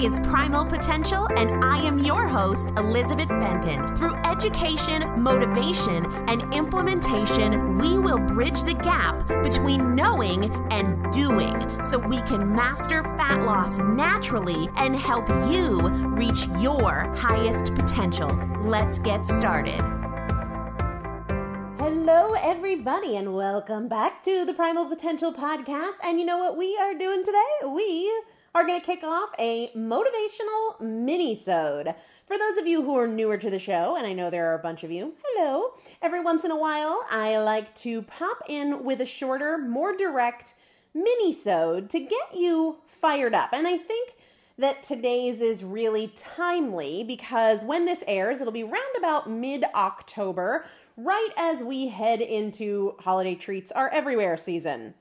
Is Primal Potential, and I am your host, Elizabeth Benton. Through education, motivation, and implementation, we will bridge the gap between knowing and doing so we can master fat loss naturally and help you reach your highest potential. Let's get started. Hello, everybody, and welcome back to the Primal Potential Podcast. And you know what we are doing today? We are going to kick off a motivational mini-sode. For those of you who are newer to the show, and I know there are a bunch of you, hello. Every once in a while, I like to pop in with a shorter, more direct mini-sode to get you fired up. And I think that today's is really timely because when this airs, it'll be round about mid October, right as we head into holiday treats are everywhere season.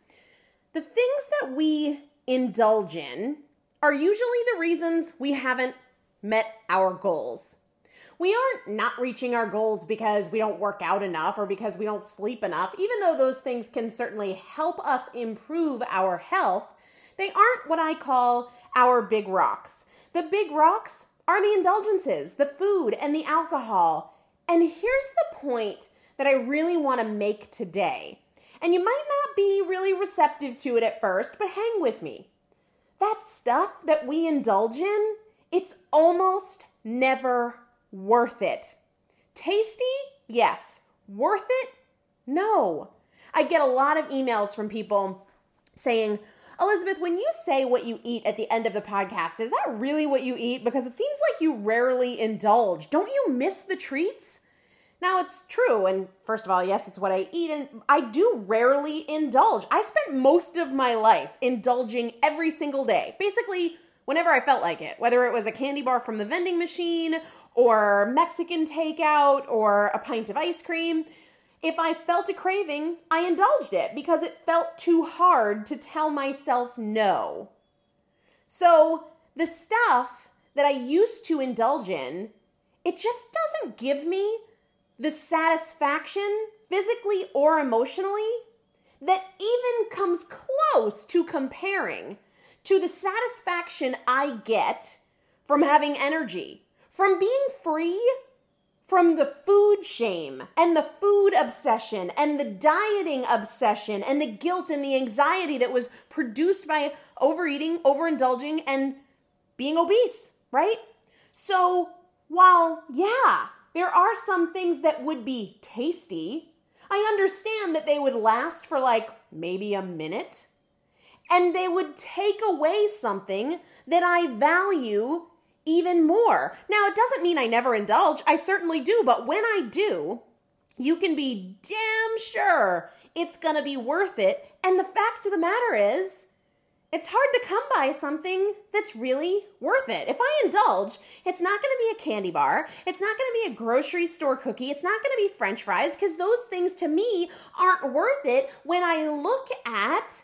The things that we indulge in are usually the reasons we haven't met our goals. We aren't not reaching our goals because we don't work out enough or because we don't sleep enough, even though those things can certainly help us improve our health. They aren't what I call our big rocks. The big rocks are the indulgences, the food, and the alcohol. And here's the point that I really want to make today. And you might not be really receptive to it at first, but hang with me. That stuff that we indulge in, it's almost never worth it. Tasty? Yes. Worth it? No. I get a lot of emails from people saying, Elizabeth, when you say what you eat at the end of the podcast, is that really what you eat? Because it seems like you rarely indulge. Don't you miss the treats? Now, it's true, and first of all, yes, it's what I eat, and I do rarely indulge. I spent most of my life indulging every single day, basically, whenever I felt like it, whether it was a candy bar from the vending machine, or Mexican takeout, or a pint of ice cream. If I felt a craving, I indulged it because it felt too hard to tell myself no. So, the stuff that I used to indulge in, it just doesn't give me the satisfaction, physically or emotionally, that even comes close to comparing to the satisfaction I get from having energy, from being free from the food shame and the food obsession and the dieting obsession and the guilt and the anxiety that was produced by overeating, overindulging, and being obese, right? So, while, yeah, there are some things that would be tasty. I understand that they would last for like maybe a minute and they would take away something that I value even more. Now, it doesn't mean I never indulge. I certainly do, but when I do, you can be damn sure it's going to be worth it. And the fact of the matter is, it's hard to come by something that's really worth it. If I indulge, it's not going to be a candy bar. It's not going to be a grocery store cookie. It's not going to be french fries because those things to me aren't worth it when I look at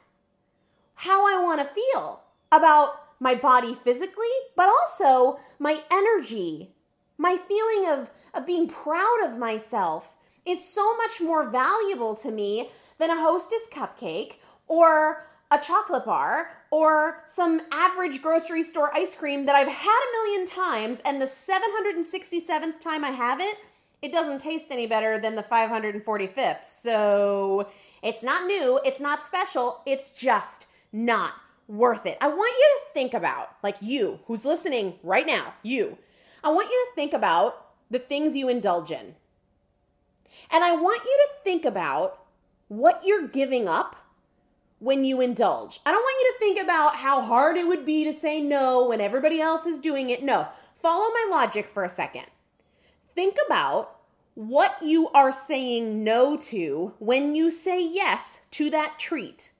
how I want to feel about my body physically, but also my energy. My feeling of, of being proud of myself is so much more valuable to me than a hostess cupcake or a chocolate bar or some average grocery store ice cream that I've had a million times, and the 767th time I have it, it doesn't taste any better than the 545th. So it's not new, it's not special, it's just not worth it. I want you to think about, like you who's listening right now, you, I want you to think about the things you indulge in. And I want you to think about what you're giving up when you indulge. I don't want you to think about how hard it would be to say no when everybody else is doing it. No, follow my logic for a second. Think about what you are saying no to when you say yes to that treat.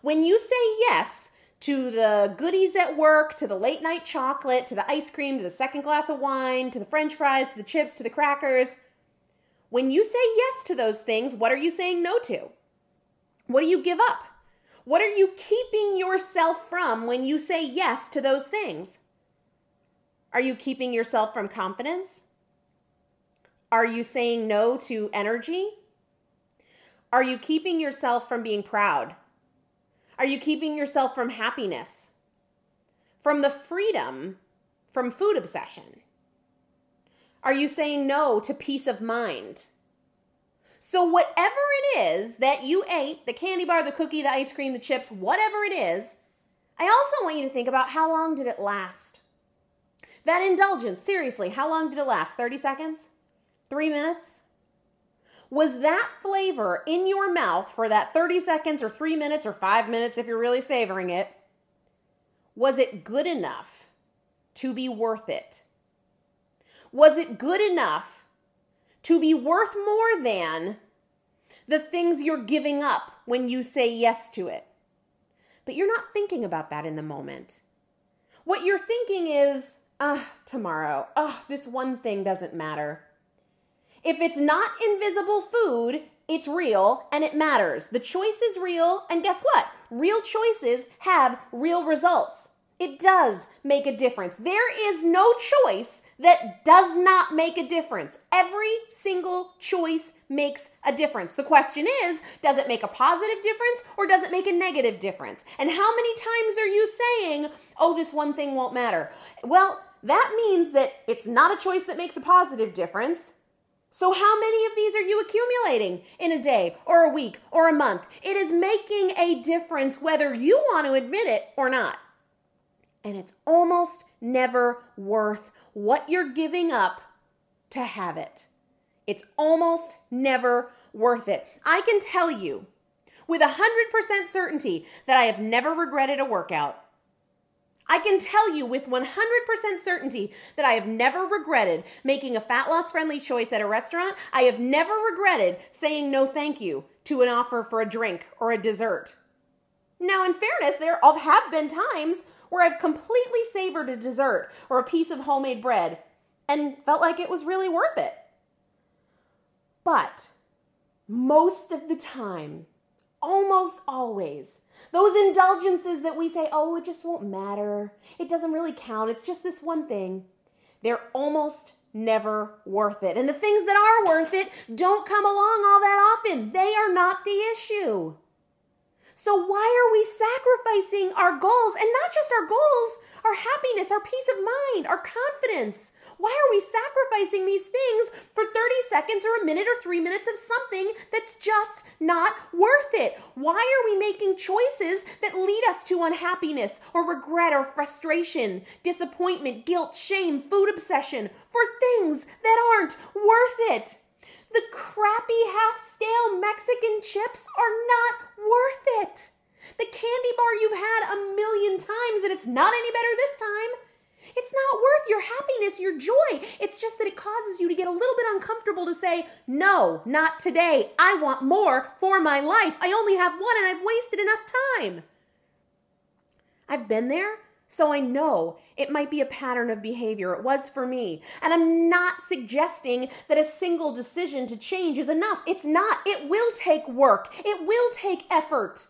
When you say yes to the goodies at work, to the late night chocolate, to the ice cream, to the second glass of wine, to the french fries, to the chips, to the crackers, when you say yes to those things, what are you saying no to? What do you give up? What are you keeping yourself from when you say yes to those things? Are you keeping yourself from confidence? Are you saying no to energy? Are you keeping yourself from being proud? Are you keeping yourself from happiness? From the freedom from food obsession? Are you saying no to peace of mind? So, whatever it is that you ate the candy bar, the cookie, the ice cream, the chips, whatever it is I also want you to think about how long did it last? That indulgence, seriously, how long did it last? 30 seconds? Three minutes? Was that flavor in your mouth for that 30 seconds or three minutes or five minutes if you're really savoring it? Was it good enough to be worth it? Was it good enough to be worth more than the things you're giving up when you say yes to it? But you're not thinking about that in the moment. What you're thinking is, ah, tomorrow, ah, this one thing doesn't matter. If it's not invisible food, it's real and it matters. The choice is real, and guess what? Real choices have real results. It does make a difference. There is no choice that does not make a difference. Every single choice makes a difference. The question is, does it make a positive difference or does it make a negative difference? And how many times are you saying, oh, this one thing won't matter? Well, that means that it's not a choice that makes a positive difference. So, how many of these are you accumulating in a day or a week or a month? It is making a difference whether you want to admit it or not. And it's almost never worth what you're giving up to have it. It's almost never worth it. I can tell you with 100% certainty that I have never regretted a workout. I can tell you with 100% certainty that I have never regretted making a fat loss friendly choice at a restaurant. I have never regretted saying no thank you to an offer for a drink or a dessert. Now, in fairness, there have been times where I've completely savored a dessert or a piece of homemade bread and felt like it was really worth it. But most of the time, almost always. Those indulgences that we say, oh, it just won't matter. It doesn't really count. It's just this one thing. They're almost never worth it. And the things that are worth it don't come along all that often. They are not the issue. So, why are we sacrificing our goals and not just our goals, our happiness, our peace of mind, our confidence? Why are we sacrificing these things for 30 seconds or a minute or three minutes of something that's just not worth it? Why are we making choices that lead us to unhappiness or regret or frustration, disappointment, guilt, shame, food obsession for things that aren't worth it? The crappy half stale Mexican chips are not worth it. The candy bar you've had a million times and it's not any better this time. It's not worth your happiness, your joy. It's just that it causes you to get a little bit uncomfortable to say, no, not today. I want more for my life. I only have one and I've wasted enough time. I've been there, so I know it might be a pattern of behavior. It was for me. And I'm not suggesting that a single decision to change is enough. It's not. It will take work, it will take effort.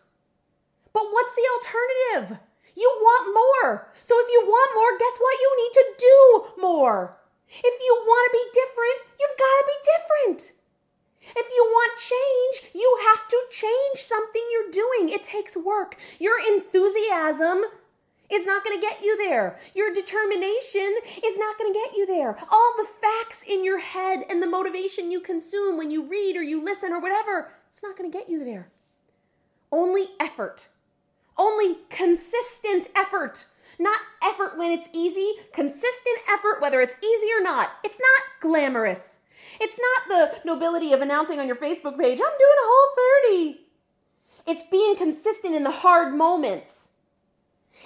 But what's the alternative? You want more. So if you want more, guess what? You need to do more. If you want to be different, you've got to be different. If you want change, you have to change something you're doing. It takes work. Your enthusiasm is not going to get you there. Your determination is not going to get you there. All the facts in your head and the motivation you consume when you read or you listen or whatever, it's not going to get you there. Only effort only consistent effort. Not effort when it's easy, consistent effort whether it's easy or not. It's not glamorous. It's not the nobility of announcing on your Facebook page, I'm doing a whole 30. It's being consistent in the hard moments.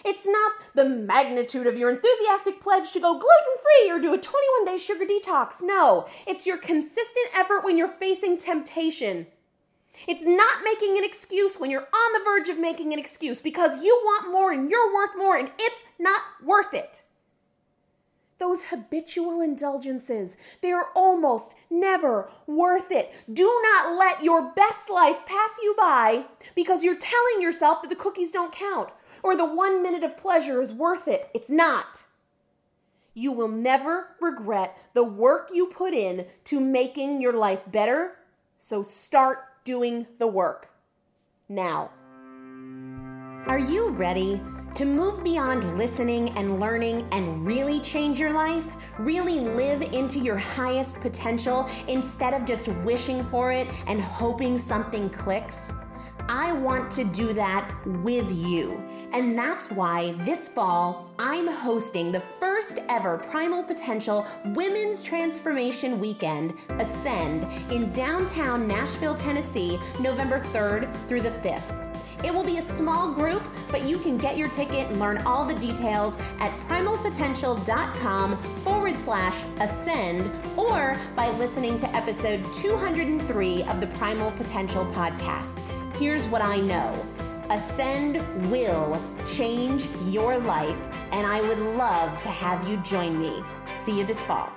It's not the magnitude of your enthusiastic pledge to go gluten free or do a 21 day sugar detox. No, it's your consistent effort when you're facing temptation. It's not making an excuse when you're on the verge of making an excuse because you want more and you're worth more and it's not worth it. Those habitual indulgences, they are almost never worth it. Do not let your best life pass you by because you're telling yourself that the cookies don't count or the one minute of pleasure is worth it. It's not. You will never regret the work you put in to making your life better. So start doing the work now. Are you ready to move beyond listening and learning and really change your life? Really live into your highest potential instead of just wishing for it and hoping something clicks? I want to do that with you. And that's why this fall, I'm hosting the first ever Primal Potential Women's Transformation Weekend, Ascend, in downtown Nashville, Tennessee, November 3rd through the 5th. It will be a small group, but you can get your ticket and learn all the details at primalpotential.com forward slash ascend or by listening to episode 203 of the Primal Potential podcast. Here's what I know Ascend will change your life, and I would love to have you join me. See you this fall.